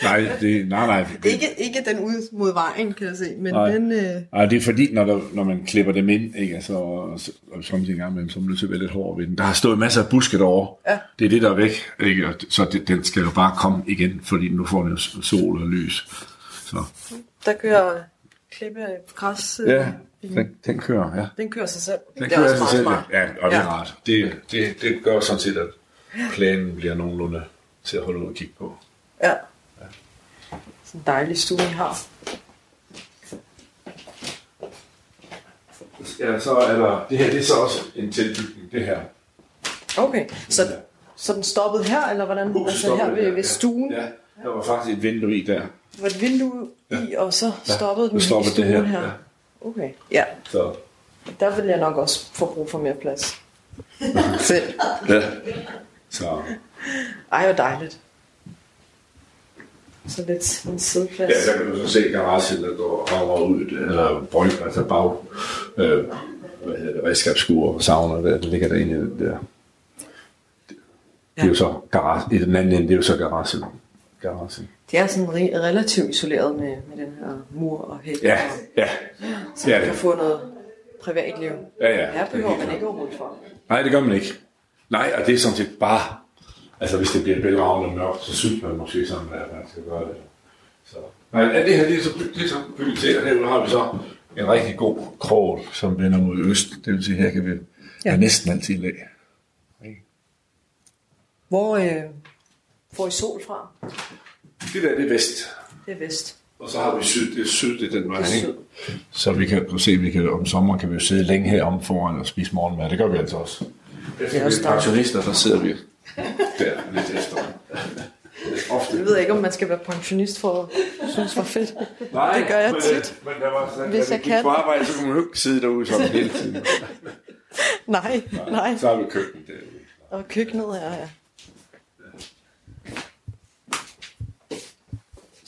nej, det, nej, nej. Det, Ikke, ikke den ud mod vejen, kan jeg se, men Nej. den... Øh, Nej, det er fordi, når, der, når man klipper dem ind, ikke, altså, og, så, og en gang imellem, så er man nødt til at være lidt hård ved den. Der har stået masser af buske derovre. Ja. Det er det, der er væk. Ikke? Og Så det, den skal jo bare komme igen, fordi nu får den jo sol og lys. Så der kører klippe græs. øh, ja, den, den kører, ja. Den kører sig selv. Den det er kører også sig selv, smart. ja. og det er Ja. rart. Det, det, det gør sådan set, at planen bliver nogenlunde til at holde ud og kigge på. Ja. Sådan en dejlig stue, I har. Ja, så er der, det her det er så også en tilbygning, det her. Okay, så, så den stoppede her, eller hvordan? Huset altså her ved, der, ved ja. stuen? Ja, der var faktisk et vindue i der. Der var et vindue i, og så stoppede den så stoppede i stuen det her, her. ja. Okay, ja. Så, Der vil jeg nok også få brug for mere plads. (laughs) Selv. ja. Så, Ej, hvor dejligt. Så lidt en sideplads. ja, der kan du så se garagen, der går over ud, eller bryg, altså bag, øh, hvad hedder det, redskabsskur og sauna, der, der ligger der inde i den der. Det, det er jo så garage, i den anden ende, det er jo så garagen. garagen. Det er sådan re- relativt isoleret med, med den her mur og hæk. Ja, og, ja. så er man kan det. få noget privatliv. Ja, ja. Her behøver man ikke rulle for. Nej, det gør man ikke. Nej, og det er sådan set bare... Altså, hvis det bliver bælragende mørkt, så synes man måske sådan, at man skal gøre det. Så. Nej, ja, det her det er så, det er så bygget til, og herude har vi så en rigtig god krog, som vender mod øst. Det vil sige, her kan vi ja. ja næsten altid læ. Hvor øh, får I sol fra? Det der, det er vest. Det er vest. Og så har vi syd, det er syd, det er den vej, Det er ikke? Så vi kan prøve at se, vi kan, om sommeren kan vi jo sidde længe herom foran og spise morgenmad. Det gør vi altså også. Efter også vi er pensionister, så sidder vi (laughs) der lidt efter. Ofte. Jeg ved ikke, om man skal være pensionist for at synes, hvor fedt. Nej, Det gør jeg men, tit. øh, Men der var sådan, Hvis jeg kan. på arbejde, så kunne man jo ikke sidde derude sådan hele tiden. (laughs) Nej, nej. Så har vi køkken derude. Og køkkenet her, ja.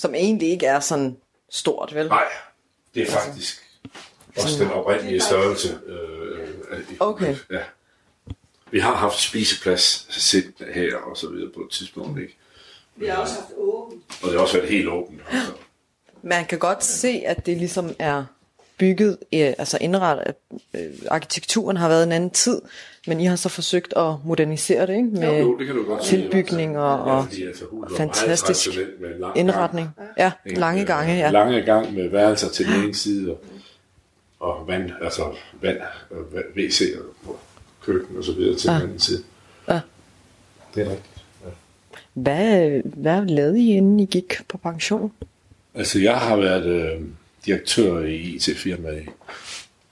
Som egentlig ikke er sådan stort, vel? Nej, det er faktisk også den oprindelige størrelse. Øh, øh, Okay. Ja. Vi har haft spiseplads sit her og så videre på et tidspunkt, ikke? Vi har også haft åbent. Og det har også været helt åbent. Altså. Man kan godt se, at det ligesom er bygget, øh, altså indrettet, øh, arkitekturen har været en anden tid, men I har så forsøgt at modernisere det, ikke? Med Jo, det kan du godt sige. tilbygninger og fordi, altså, var fantastisk lang indretning. Ja, gang. lange Øh, gange, ja. Lange gang med værelser til den ene side, og, og vand, altså vand, og WC og køkken og så videre til Ja. den anden side. Ja. Det er rigtigt. Ja. Hvad, hvad lavede I, inden I gik på pension? Altså, jeg har været øh, direktør i IT-firmaet. i-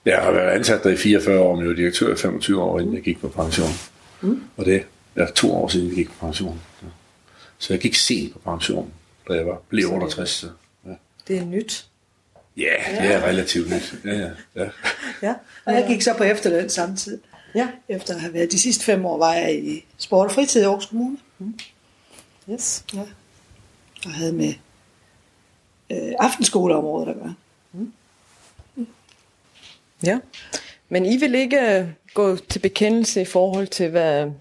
Jeg har været ansat der i 44 år, men jeg var direktør i 25 år, inden jeg gik på pension. Mm. Og det er to år siden, jeg gik på pension. Ja. Så jeg gik sent på pension, da jeg var, blev 68. Så. Ja. Det er nyt. ja, det er relativt nyt. Ja, ja, ja. (laughs) Ja, Og jeg gik så på efterløn samtidig. ja. Efter at have været de sidste fem år, var jeg i sport og fritid i Aarhus Kommune. Yes. Og havde med øh, aftenskoleområdet at gøre. Ja. Men I vil ikke øh, gå til bekendelse i forhold til, hvad,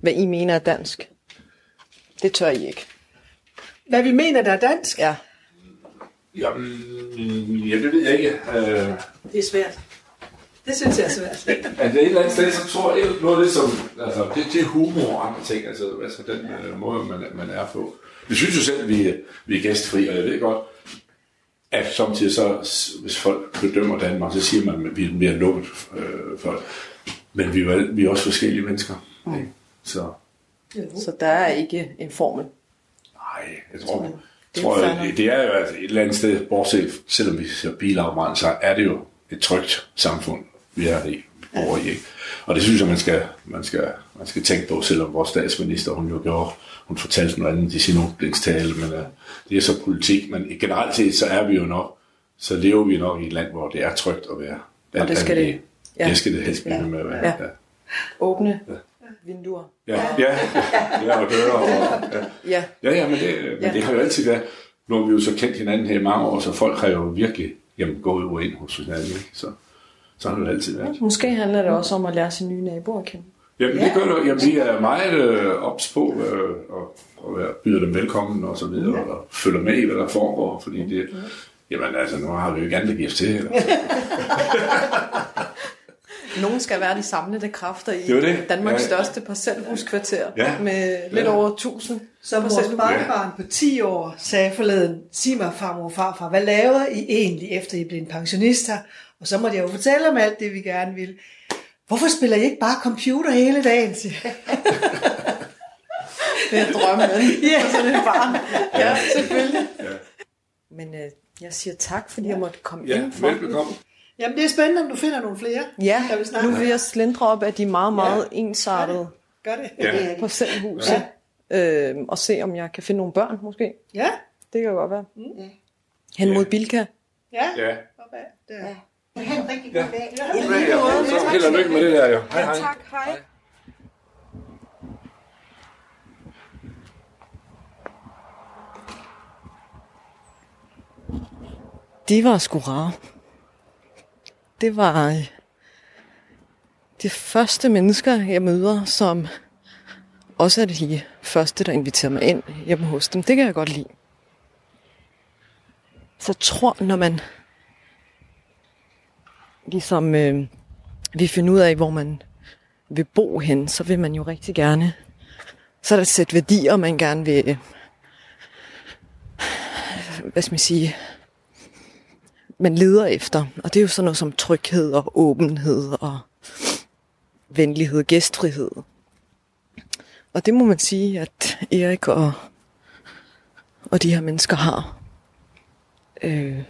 hvad I mener er dansk? Det tør I ikke. Hvad vi mener, der er dansk, Ja. Jamen, ja, det ved jeg ikke. Øh, det er svært. Det synes jeg er svært. (laughs) Altså et eller andet sted, så tror jeg, noget af det, som, altså, det, det er humor og andre ting, altså, altså den øh, måde, man, man er på. Vi synes jo selv, at vi, vi er gæstfri, og jeg ved godt, at samtidig så, hvis folk bedømmer Danmark, så siger man, at vi er mere lukket øh, folk. Men vi er, vi er også forskellige mennesker. Ikke? Så Så der er ikke en formel. nej, jeg tror, det det, er tror jeg, det er jo altså et eller andet sted, bortset, selvom vi ser bilafbrændt, så er det jo et trygt samfund, vi er i, bor i. Ikke? Og det synes jeg, man skal, man, skal, man skal tænke på, selvom vores statsminister, hun jo gjorde, hun fortalte noget andet i sin åbningstale, men uh, det er så politik. Men generelt set, så er vi jo nok, så lever vi nok i et land, hvor det er trygt at være. Og det skal det. Ja. Ja. Det skal det helst blive med at være. Ja. Ja. Åbne vinduer. Ja, ja, ja, og døre. Og, ja. Ja. Ja, ja, men, det, men Ja. ja. det har jo altid været, nu har vi jo så kendt hinanden her i mange år, så folk har jo virkelig jamen, gået ud og ind hos hinanden, ikke? Så, så har det jo altid været. Måske handler det også om at lære sine nye naboer at kende. Jamen, det gør det. Jamen, vi er meget øh, ops på øh, og, og være- byder dem velkommen og så videre, og følger med i, hvad der foregår, fordi det, jamen altså, nu har vi jo ikke andet at give os til. Eller? (laughs) Nogen skal være de samlede kræfter i Det det. Danmarks Ja. største parcelhuskvarter Ja. med lidt Ja. over 1000 Som vores barnebarn på 10 år sagde forleden, sig mig farmor og farfar, hvad laver I egentlig efter I blev pensionister? Og så måtte jeg jo fortælle om alt det, vi gerne ville. Hvorfor spiller I ikke bare computer hele dagen? (laughs) Det er drømmen Ja. for sådan et barn. Ja, selvfølgelig. Men øh, jeg siger tak, fordi jeg måtte komme Ja, ind for. velbekomme. Jamen, det er spændende, om du finder nogle flere, Ja, der vil snakke nu vil jeg slendre op af de meget, meget ensartede Gør det. Ja. parcelhuse. Øh, og se, om jeg kan finde nogle børn, måske. Ja, Det kan godt være. Mm. Hen mod Bilka. ja. Ja. Opad. Der. Ja. Ha' en rigtig god dag. Ja, så held og lykke med det der, jo. Hej, hej. Tak, hej. De var sgu rare. Det var øh, de første mennesker, jeg møder, som også er de første, der inviterer mig ind hjemme hos dem. Det kan jeg godt lide. Så jeg tror, når man ligesom øh, vi finder ud af, hvor man vil bo hen, så vil man jo rigtig gerne, så er der et sæt værdier, man gerne vil, øh, hvad skal man sige, man leder efter. Og det er jo sådan noget som tryghed og åbenhed og venlighed, gæstfrihed. Og det må man sige, at Erik og, og de her mennesker har. Øh,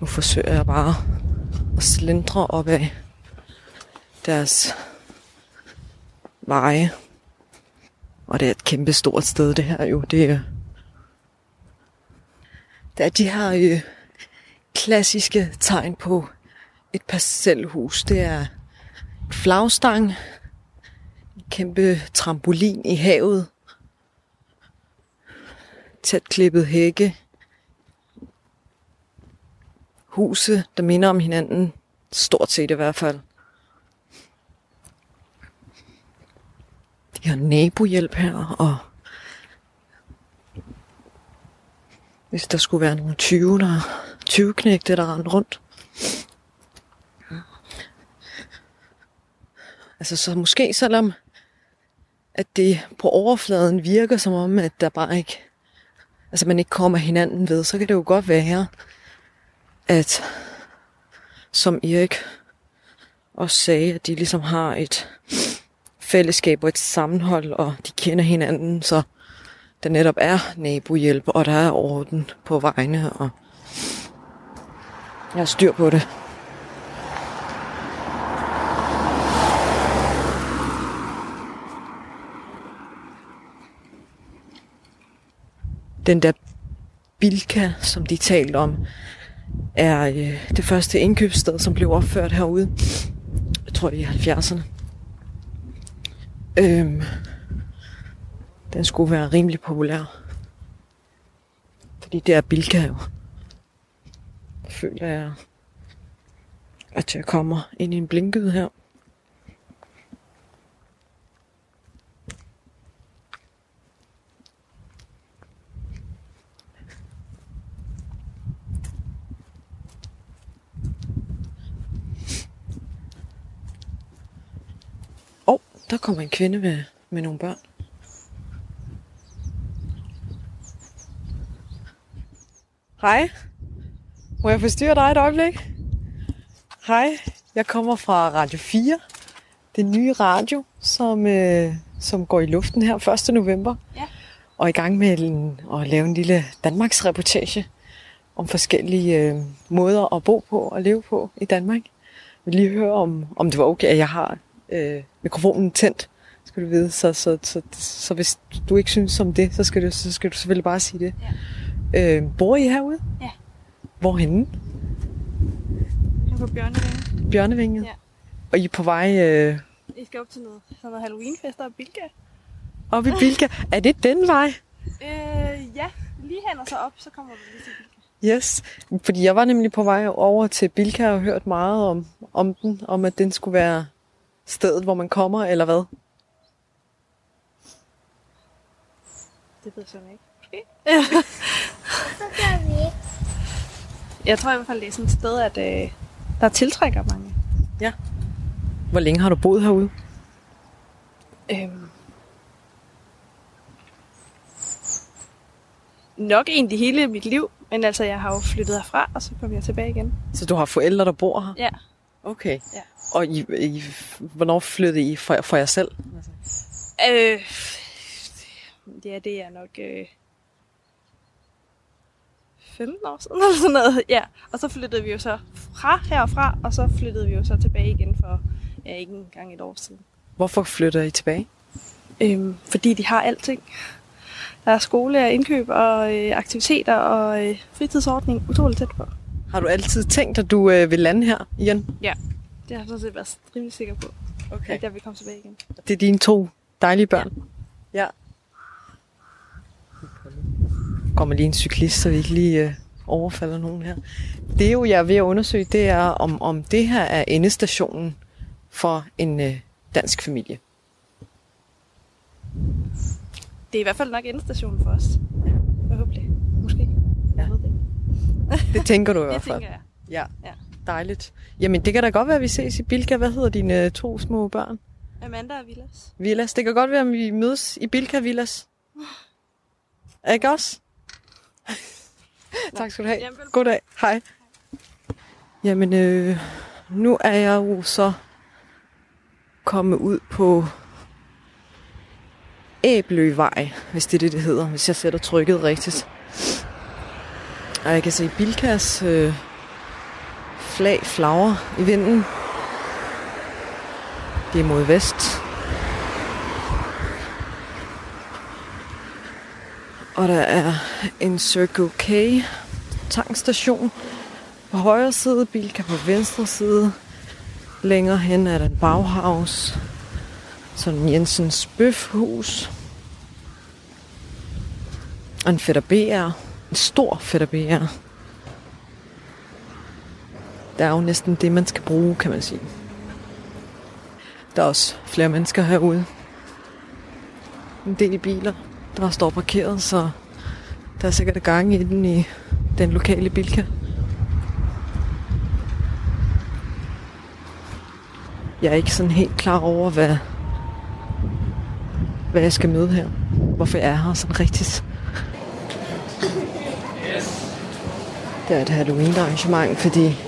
nu forsøger jeg bare og slindrer op af deres veje. Og det er et kæmpe stort sted, det her jo. Det er, der er de her øh, klassiske tegn på et parcelhus. Det er en flagstang, en kæmpe trampolin i havet, tæt klippet hække, huse, der minder om hinanden, stort set i hvert fald. De har nabohjælp her, og hvis der skulle være nogle 20, der 20 knægte, der rendte rundt. Altså så måske selvom at det på overfladen virker som om, at der bare ikke, altså man ikke kommer hinanden ved, så kan det jo godt være, at som Erik også sagde, at de ligesom har et fællesskab og et sammenhold, og de kender hinanden, så der netop er nabohjælp, og der er orden på vejene, og jeg har styr på det. Den der Bilka, som de talte om, er øh, det første indkøbssted, som blev opført herude. Jeg tror, det er i 70'erne. Øhm, den skulle være rimelig populær. Fordi det er Bilka jo. Føler jeg, at jeg kommer ind i en blinkede her. Åh, oh, der kommer en kvinde med, med nogle børn. Hej. Må jeg forstyrre dig et øjeblik? Hej, jeg kommer fra Radio 4. Det nye radio, som, øh, som går i luften her 1. november. Ja. Og er i gang med en, at lave en lille Danmarks reportage om forskellige øh, måder at bo på og leve på i Danmark. Jeg vil lige høre, om, om det var okay, at jeg har øh, mikrofonen tændt, skal du vide. Så, så, så, så hvis du ikke synes om det, så skal du, så skal du selvfølgelig bare sige det. Ja. Øh, bor I herude? Ja. Hvorhenne? Jeg er på Bjørnevinge. Bjørnevinget? Ja. Og I er på vej øh, I skal op til noget, sådan noget Halloweenfest og Bilka. op i Bilka. er det den vej? Øh, ja, lige hen og så op, så kommer du lige til Bilka. Yes. Fordi jeg var nemlig på vej over til Bilka og hørt meget om, om den. Om at den skulle være stedet, hvor man kommer, eller hvad? Det ved jeg ikke. Måske. (laughs) Jeg tror i hvert fald, det er sådan et sted, at øh, der tiltrækker mange. Hvor længe har du boet herude? Øhm. Nok egentlig hele mit liv, men altså jeg har jo flyttet herfra, og så kom jeg tilbage igen. Så du har forældre, der bor her? Ja. Okay. Ja. Og I, I, hvornår flyttede I for, for jer selv? Øh, ja, det er nok øh, 15 år siden (laughs) eller sådan noget. Ja, og så flyttede vi jo så fra herfra, og så flyttede vi jo så tilbage igen for ja, ikke engang et år siden. Hvorfor flytter I tilbage? Øhm, fordi de har alting. Der er skole og indkøb og øh, aktiviteter og øh, fritidsordning utroligt tæt på. Har du altid tænkt, at du øh, vil lande her igen? Det har jeg sådan set været rimelig sikker på, okay. at jeg vil komme tilbage igen. Det er dine to dejlige børn? Ja. Kommer lige en cyklist, så vi ikke lige øh, overfalder nogen her. Det jo, jeg er ved at undersøge, det er, om, om det her er endestationen for en øh, dansk familie. Det er i hvert fald nok endestationen for os. Forhåbentlig. Måske. Ja. Jeg ved det. Det tænker du i (laughs) Det hvert fald. tænker jeg. Ja. Ja. Dejligt. Jamen, det kan da godt være, at vi ses i Bilka. Hvad hedder dine øh, to små børn? Amanda og Villas. Villas. Det kan godt være, at vi mødes i Bilka Villas. Ikke også? tak skal du have. Velbekomme. Goddag. Hej. Jamen, øh, nu er jeg jo så kommet ud på Æbløvej, hvis det er det, det hedder, hvis jeg sætter trykket rigtigt. Og jeg kan se Bilkas øh, flag flagre i vinden. Det er mod vest. Og der er en Circle K tankstation på højre side, bil kan på venstre side. Længere hen er der en Bauhaus, sådan Jensens Bøfhus. Og en Fætter BR. En stor Fætter BR. Det er jo næsten det, man skal bruge, kan man sige. Der er også flere mennesker herude. En del biler, der står parkeret, så der er sikkert gang i den i den lokale bilka. Jeg er ikke sådan helt klar over, hvad, hvad jeg skal møde her. Hvorfor jeg er her sådan rigtigt. Det er et Halloween-arrangement, fordi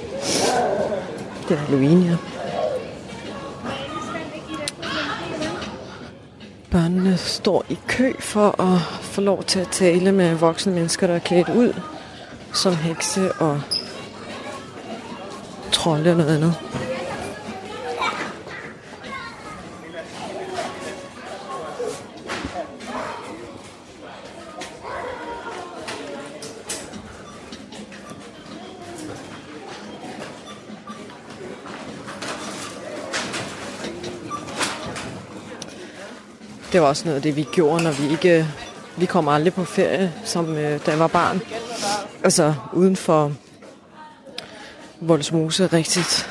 det er Halloween, ja. Børnene står i kø for at få lov til at tale med voksne mennesker, der er klædt ud som hekse og trolde og noget andet. Det var også noget af det, vi gjorde, når vi ikke... Vi kom aldrig på ferie, som øh, da jeg var barn. altså uden for Voldsmose rigtigt.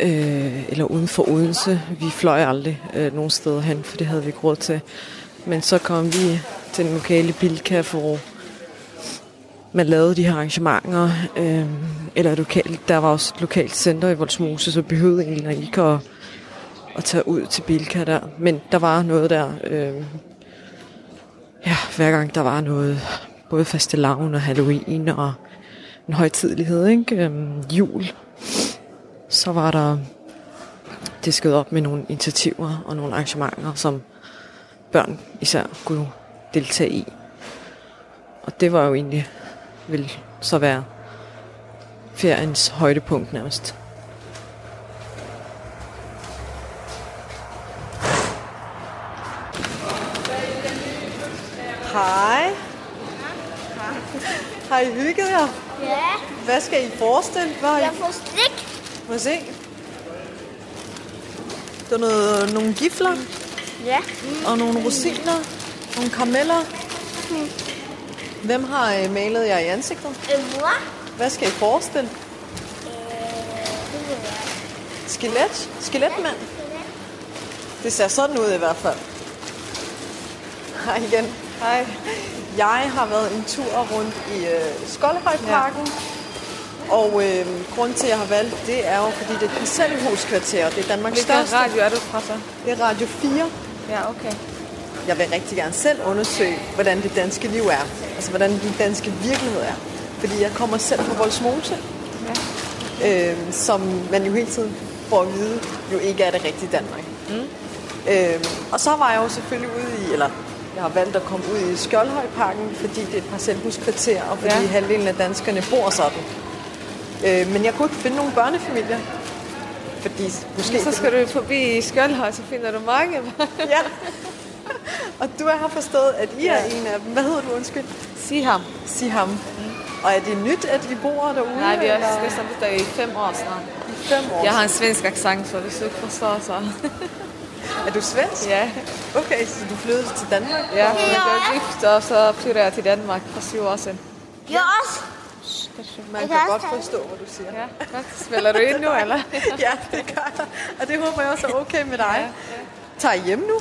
Øh, eller uden for Odense. Vi fløj aldrig øh, nogen steder hen, for det havde vi ikke råd til. Men så kom vi til den lokale Bilka, hvor man lavede de her arrangementer. Øh, eller lokalt, der var også et lokalt center i Voldsmose, så behøvede egentlig ikke at, at tage ud til Bilka der. Men der var noget der. Øh, ja, hver gang der var noget, både faste lavn og Halloween og en højtidlighed, ikke? Øh, jul, så var der det op med nogle initiativer og nogle arrangementer, som børn især kunne deltage i. Og det var jo egentlig, vil så være feriens højdepunkt nærmest. Har I hygget jer? Ja, Hvad skal I forestille? Hvad har I jeg får slik. Må se? Der er noget, nogle gifler Ja. og nogle rosiner, nogle karameller. Hvem har øh, malet jer i ansigtet? Øh, mor? Hvad skal I forestille? Skelet? Skeletmand? Det ser sådan ud i hvert fald. Hej igen. Hej. Jeg har været en tur rundt i øh, Skoldehøjparken. Ja. Og øh, grunden til, at jeg har valgt det, er jo, fordi det er et parcelhuskvarter. Det er Danmarks Hvilken største. radio er du fra så? Det er Radio 4. Ja, okay. Jeg vil rigtig gerne selv undersøge, hvordan det danske liv er. Altså, hvordan den danske virkelighed er. Fordi jeg kommer selv fra Voldsmose. Ja. Øhm, som man jo hele tiden får at vide, jo ikke er det rigtige Danmark. Mm. Øhm, og så var jeg jo selvfølgelig ude i, eller jeg har valgt at komme ud i Skjoldhøjparken, fordi det er et parcelhuskvarter, og fordi ja. Halvdelen af danskerne bor sådan. Øh, men jeg kunne ikke finde nogen børnefamilier. Fordi måske... Så skal du forbi Skjoldhøj, så finder du mange. Ja. Og du har forstået, at I er en af dem. Hvad hedder du, undskyld? Sig ham. Sig ham. Og er det nyt, at I bor derude? Nej, vi har boet der i fem år snart. I fem år. Jeg har en svensk accent, så hvis du ikke forstår, så... Er du svensk? Ja, Okay, så du flyttede til Danmark? ja jeg blev gift, og så flytter jeg til Danmark for syv år siden. Jeg også. Man Jeg kan godt forstå, hvad du siger. Ja, godt. Spiller du ind nu, eller? (laughs) ja, det gør jeg. Og det håber jeg også er okay med dig. Tager I hjem nu?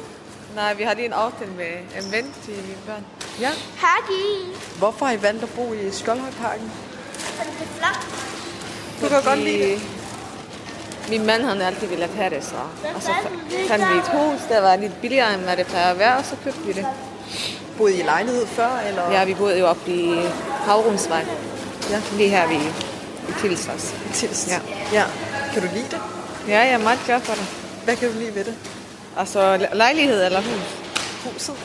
Nej, vi har lige en aftale med en ven til mine børn. Ja. Hagi. Hvorfor har I valgt at bo i Skoldhøjparken? Er det flot? Du kan godt lide det. Min mand han har altid ville have det, så. Og så fandt vi et hus, der var lidt billigere, end hvad det plejer at være, og så købte vi det. Boede I lejlighed før? Eller? Ja, vi boede jo oppe i Havrumsvej. Ja. Lige her ved i Tilsvars. Tilst. Ja. ja. Kan du lide det? Ja, jeg er meget glad for det. Hvad kan du lide ved det? Altså le- lejlighed eller hus. Huset?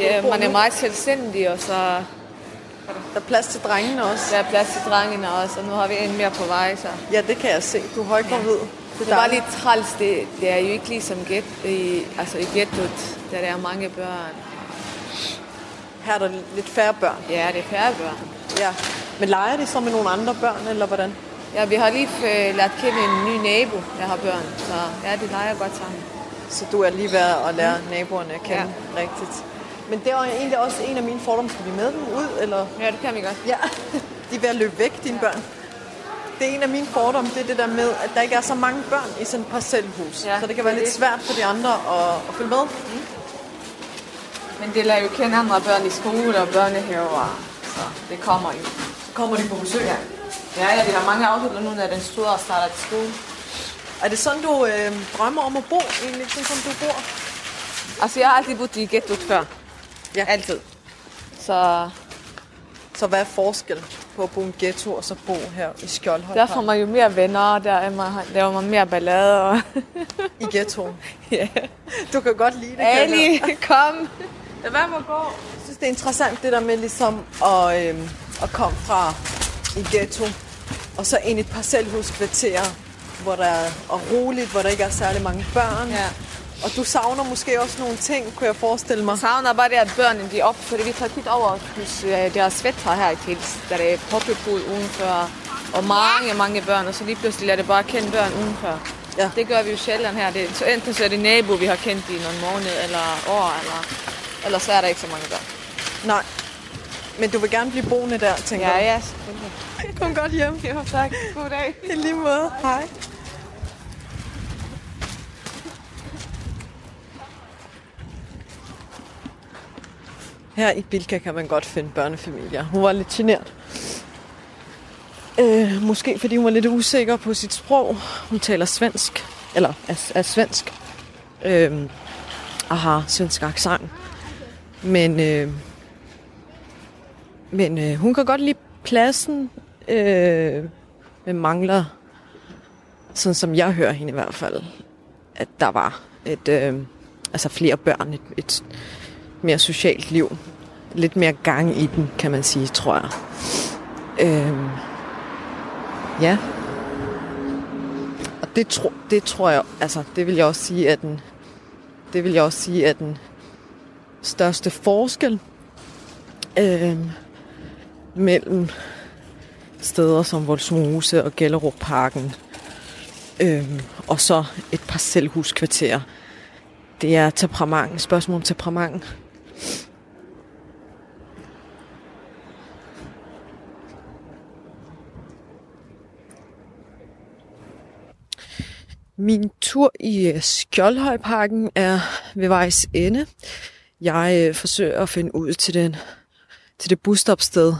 Ja, man er meget selvstændig, og så Der er plads til drengene også. der er plads til drengene også, og nu har vi en mere på vej. Så. Ja, det kan jeg se. Du er højgravid. Det var lidt træls, det, det er jo ikke ligesom get, i, altså i ghettoet, der der er mange børn. Her er der lidt færre børn. Ja, det er færre børn. Ja. Men leger de så med nogle andre børn, eller hvordan? Ja, vi har lige øh, lært kende en ny nabo, der har børn, så ja, de leger godt sammen. Så du er lige ved at lære naboerne at kende ja. rigtigt. Men det var egentlig også en af mine fordomme. Skal vi med dem ud, eller? Ja, det kan vi godt. Ja, (laughs) de er ved at løbe væk, dine børn. Det er en af mine fordomme, det er det der med, at der ikke er så mange børn i sådan et parcelhus. Ja, så det kan det være er lidt det. svært for de andre at, at følge med. Men det lader jo kende andre børn i skole og børnehaver, så det kommer jo. Kommer de på besøg? Ja. Ja, ja, vi har mange aftaler nu, når den store starter til skole. Er det sådan, du øh, drømmer om at bo, egentlig, sådan som du bor? Altså, jeg har altid boet i ghettoet før. Ja. Altid. Så Så hvad er forskel på at bo i en ghetto og så bo her i Skjoldhøj? der får man jo mere venner, der er man, laver man mere ballade. Og (laughs) I ghettoen. ja. Du kan godt lide det. Ali, (laughs) kom. Lad være med at gå. Jeg synes, det er interessant det der med ligesom at, øhm, at komme fra en ghetto, og så ind i et parcelhuskvarter, hvor der er og roligt, hvor der ikke er særlig mange børn. Ja. Og du savner måske også nogle ting, kunne jeg forestille mig. Jeg savner bare det, at børnene de er op, fordi vi tager tit over hos øh, deres fætter her i Tils, der er poppebod udenfor, og mange, mange børn, og så lige pludselig lader det bare kende børn udenfor. Ja. Det gør vi jo sjældent her. Det, så enten så er det nabo, vi har kendt i nogle måneder eller år, eller, eller så er der ikke så mange børn. Nej. Men du vil gerne blive boende der, tænker Ja, du? ja, selvfølgelig. (laughs) Kom godt hjem. Jo, tak. God dag. I lige måde. Hej. Her i Bilka kan man godt finde børnefamilier. Hun var lidt genert. Øh, måske fordi hun var lidt usikker på sit sprog. Hun taler svensk, eller er, er svensk, øh, og har svensk accent. Men, øh, men øh, hun kan godt lide pladsen, øh, men mangler, sådan som jeg hører hende i hvert fald, at der var et, øh, altså flere børn, et, et mere socialt liv. Lidt mere gang i den, kan man sige, tror jeg. Øhm, ja. Og det, tro, det tror jeg, altså det vil jeg også sige, at den, det vil jeg også sige, at den største forskel øhm, mellem steder som Voldsmose og Gellerup Parken øhm, og så et parcelhuskvarter. Det er temperament, spørgsmål om temperament. Min tur i øh, Skjoldhøjparken er ved vejs ende. Jeg øh, forsøger at finde ud til, den, til det busstopsted,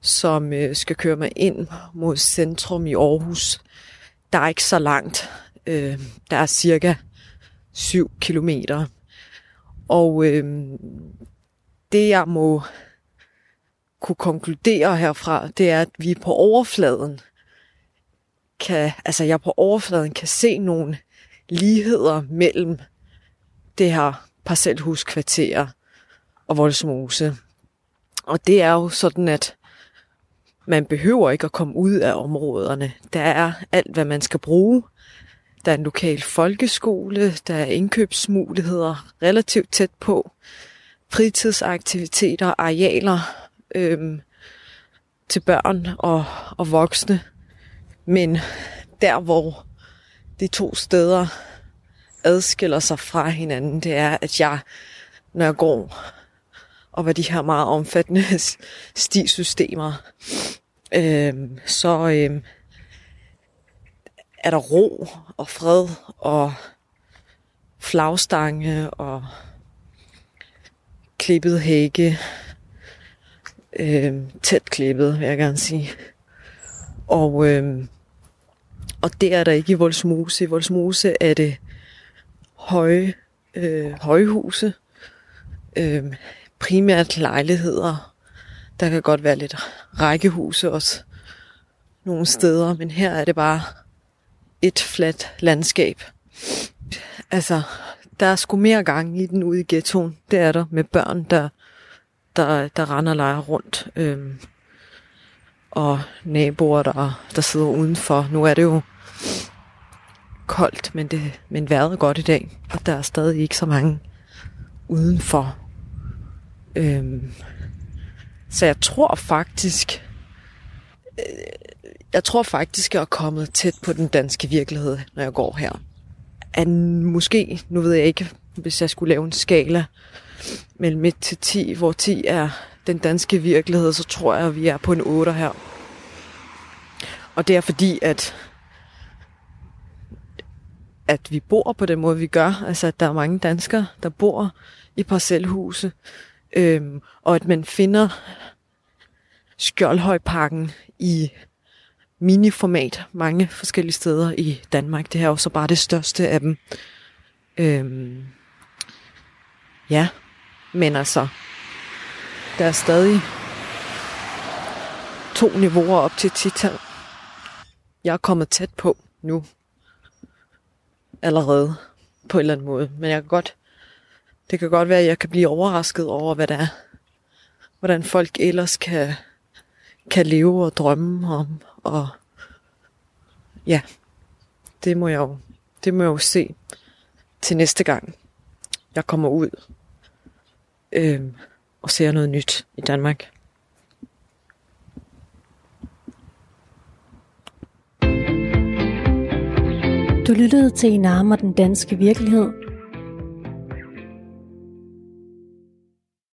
som øh, skal køre mig ind mod centrum i Aarhus. Der er ikke så langt. Øh, der er cirka 7 kilometer. Og øh, det jeg må kunne konkludere herfra, det er, at vi på overfladen kan, altså jeg på overfladen kan se nogle ligheder mellem det her parcelhuskvarter og Voldsmose. Og det er jo sådan, at man behøver ikke at komme ud af områderne. Der er alt, hvad man skal bruge. Der er en lokal folkeskole, der er indkøbsmuligheder relativt tæt på, fritidsaktiviteter, arealer øhm, til børn og, og voksne. Men der, hvor de to steder adskiller sig fra hinanden, det er, at jeg, når jeg går og hvad de her meget omfattende (laughs) stisystemer, øhm, så øhm, er der ro og fred og flagstange og klippet hække. Øh, tæt klippet, vil jeg gerne sige. Og, øh, og det er der ikke i Voldsmose. I Voldsmose er det høje, øh, højhuse, øh, primært lejligheder. Der kan godt være lidt rækkehuse også nogle steder, men her er det bare et fladt landskab. Altså, der er sgu mere gang i den ude i ghettoen. Det er der med børn, der, der, der render og leger rundt. Øhm, og naboer, der, der sidder udenfor. Nu er det jo koldt, men, det, men vejret er godt i dag. Og der er stadig ikke så mange udenfor. Øhm, så jeg tror faktisk, øh, jeg tror faktisk, jeg er kommet tæt på den danske virkelighed, når jeg går her. At måske, nu ved jeg ikke, hvis jeg skulle lave en skala mellem 1 til 10, hvor 10 er den danske virkelighed, så tror jeg, at vi er på en 8 her. Og det er fordi, at at vi bor på den måde, vi gør. Altså, at der er mange danskere, der bor i parcelhuse. Øhm, og at man finder Skjoldhøjparken i miniformat mange forskellige steder i Danmark. Det her er jo så bare det største af dem. Øhm, ja, men altså, der er stadig to niveauer op til titan. Jeg er kommet tæt på nu. Allerede på en eller anden måde. Men jeg kan godt, det kan godt være, at jeg kan blive overrasket over, hvad der er. Hvordan folk ellers kan, kan leve og drømme om. Og ja, det må jeg jo, det må jeg jo se til næste gang, jeg kommer ud øhm, og ser noget nyt i Danmark. Du lyttede til I nærmer den danske virkelighed.